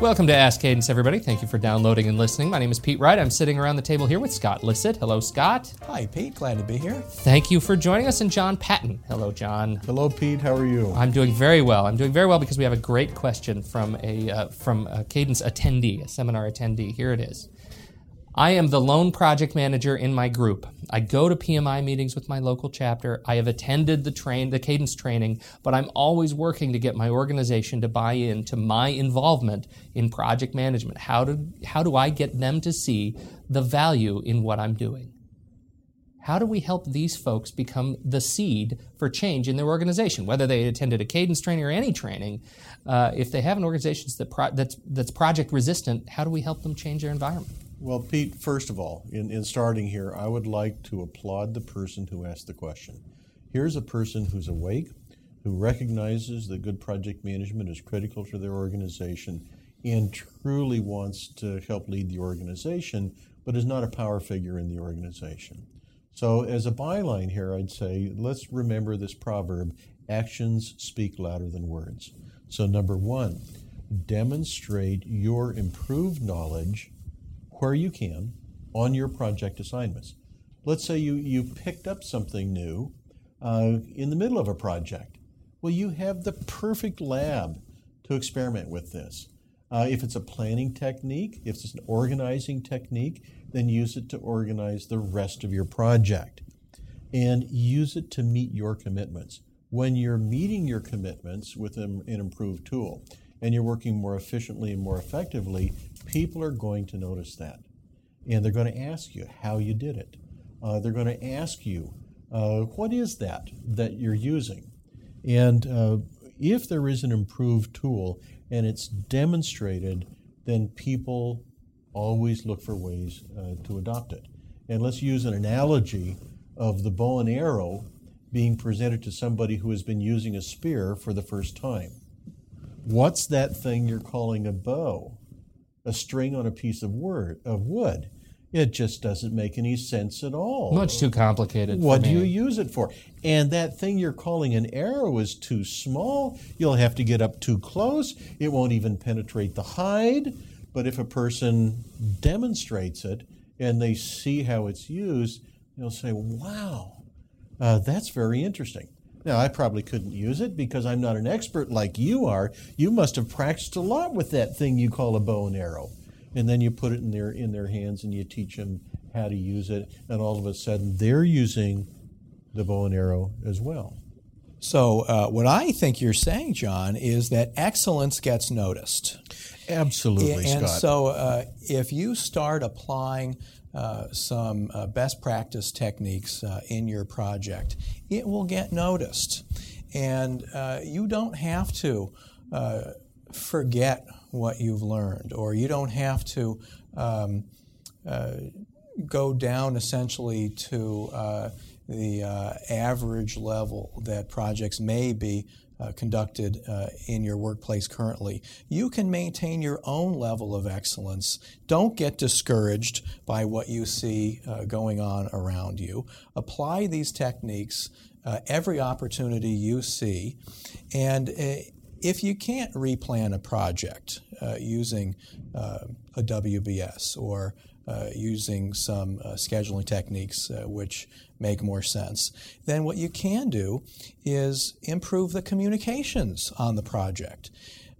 Welcome to Ask Cadence, everybody. Thank you for downloading and listening. My name is Pete Wright. I'm sitting around the table here with Scott Lissit. Hello, Scott. Hi, Pete. Glad to be here. Thank you for joining us, and John Patton. Hello, John. Hello, Pete. How are you? I'm doing very well. I'm doing very well because we have a great question from a uh, from a Cadence attendee, a seminar attendee. Here it is. I am the lone project manager in my group. I go to PMI meetings with my local chapter. I have attended the train, the cadence training, but I'm always working to get my organization to buy in to my involvement in project management. How do, how do I get them to see the value in what I'm doing? How do we help these folks become the seed for change in their organization, whether they attended a cadence training or any training? Uh, if they have an organization that pro- that's, that's project resistant, how do we help them change their environment? Well, Pete, first of all, in, in starting here, I would like to applaud the person who asked the question. Here's a person who's awake, who recognizes that good project management is critical to their organization and truly wants to help lead the organization, but is not a power figure in the organization. So, as a byline here, I'd say let's remember this proverb actions speak louder than words. So, number one, demonstrate your improved knowledge where you can on your project assignments. Let's say you, you picked up something new uh, in the middle of a project. Well, you have the perfect lab to experiment with this. Uh, if it's a planning technique, if it's an organizing technique, then use it to organize the rest of your project and use it to meet your commitments. When you're meeting your commitments with an, an improved tool and you're working more efficiently and more effectively, people are going to notice that. And they're going to ask you how you did it. Uh, they're going to ask you, uh, what is that that you're using? And uh, if there is an improved tool and it's demonstrated, then people always look for ways uh, to adopt it. And let's use an analogy of the bow and arrow being presented to somebody who has been using a spear for the first time. What's that thing you're calling a bow? a string on a piece of, word, of wood. It just doesn't make any sense at all. Much too complicated. What do you use it for? And that thing you're calling an arrow is too small. You'll have to get up too close. It won't even penetrate the hide. But if a person demonstrates it and they see how it's used, they'll say, wow, uh, that's very interesting. Now, I probably couldn't use it because I'm not an expert like you are. You must have practiced a lot with that thing you call a bow and arrow. And then you put it in their in their hands and you teach them how to use it, and all of a sudden they're using the bow and arrow as well. So, uh, what I think you're saying, John, is that excellence gets noticed. Absolutely, and, Scott. so, uh, if you start applying uh, some uh, best practice techniques uh, in your project, it will get noticed. And uh, you don't have to uh, forget what you've learned, or you don't have to um, go down essentially to the average level that projects may be uh, conducted uh, in your workplace currently. You can maintain your own level of excellence. Don't get discouraged by what you see uh, going on around you. Apply these techniques uh, every opportunity you see. And uh, if you can't replan a project uh, using a WBS or using some uh, scheduling techniques uh, which make more sense, then what you can do is improve the communications on the project.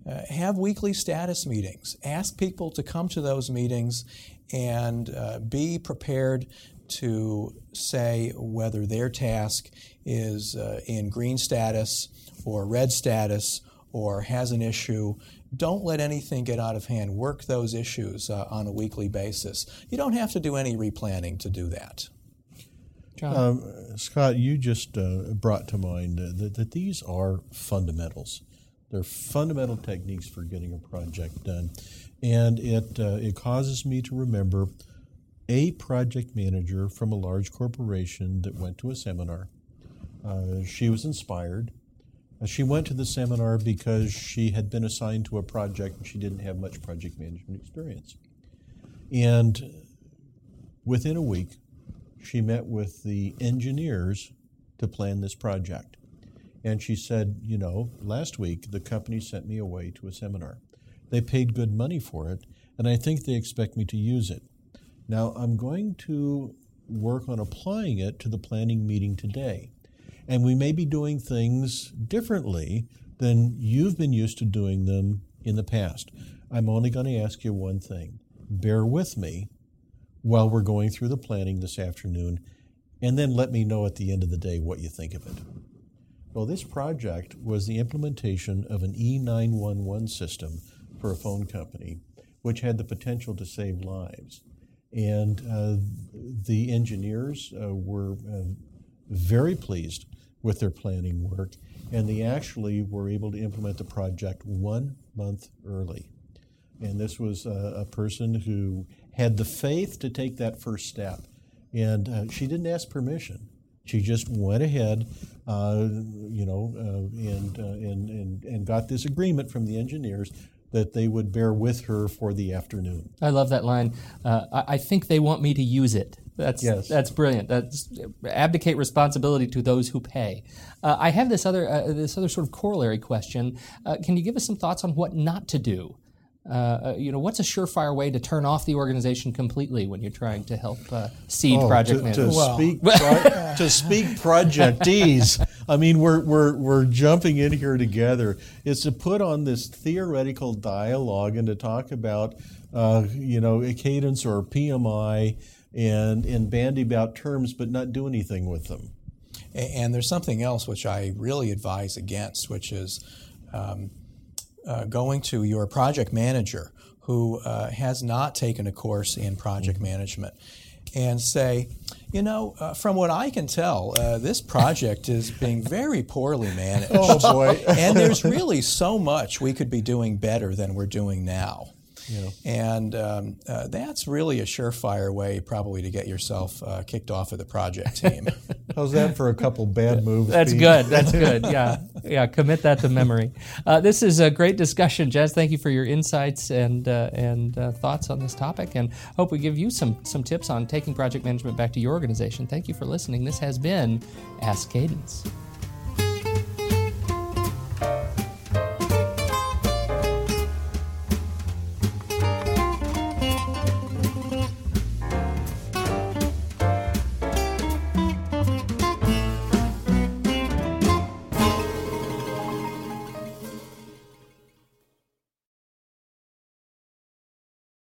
Uh, have weekly status meetings. Ask people to come to those meetings and uh, be prepared to say whether their task is in green status or red status or has an issue don't let anything get out of hand. Work those issues uh, on a weekly basis. You don't have to do any replanning to do that. Um, Scott, you just uh, brought to mind uh, that, that these are fundamentals. They're fundamental techniques for getting a project done. And it, uh, it causes me to remember a project manager from a large corporation that went to a seminar. Uh, she was inspired she went to the seminar because she had been assigned to a project and she didn't have much project management experience. And within a week, she met with the engineers to plan this project. And she said, You know, last week the company sent me away to a seminar. They paid good money for it, and I think they expect me to use it. Now, I'm going to work on applying it to the planning meeting today. And we may be doing things differently than you've been used to doing them in the past. I'm only going to ask you one thing bear with me while we're going through the planning this afternoon, and then let me know at the end of the day what you think of it. Well, this project was the implementation of an E911 system for a phone company, which had the potential to save lives. And uh, the engineers uh, were uh, very pleased with their planning work, and they actually were able to implement the project one month early. And this was a, a person who had the faith to take that first step. And uh, she didn't ask permission. She just went ahead, uh, you know, uh, and, uh, and, and, and got this agreement from the engineers that they would bear with her for the afternoon. I love that line. Uh, I, I think they want me to use it. That's Yes. that's brilliant. That's abdicate responsibility to those who pay. Uh, I have this other uh, this other sort of corollary question. Uh, can you give us some thoughts on what not to do? Uh, uh, you know, what's a surefire way to turn off the organization completely when you're trying to help uh, seed project to, management? to Well- speak pro- to speak projectese. I mean, we're, we're we're jumping in here together. It's to put on this theoretical dialogue and to talk about, uh, you know, a cadence or PMI and and bandy about terms, but not do anything with them. A- And there's something else which I really advise against, which is um, uh, going to your project manager who uh, has not taken a course in project management and say, you know, uh, from what I can tell, uh, this project is being very poorly managed. Oh, boy. and there's really so much we could be doing better than we're doing now. And um, uh, that's really a surefire way, probably, to get yourself uh, kicked off of the project team. How's that for a couple bad moves? That's Pete? good. That's good. Yeah, yeah. Commit that to memory. Uh, this is a great discussion, Jazz. Thank you for your insights and uh, and uh, thoughts on this topic, and hope we give you some some tips on taking project management back to your organization. Thank you for listening. This has been Ask Cadence.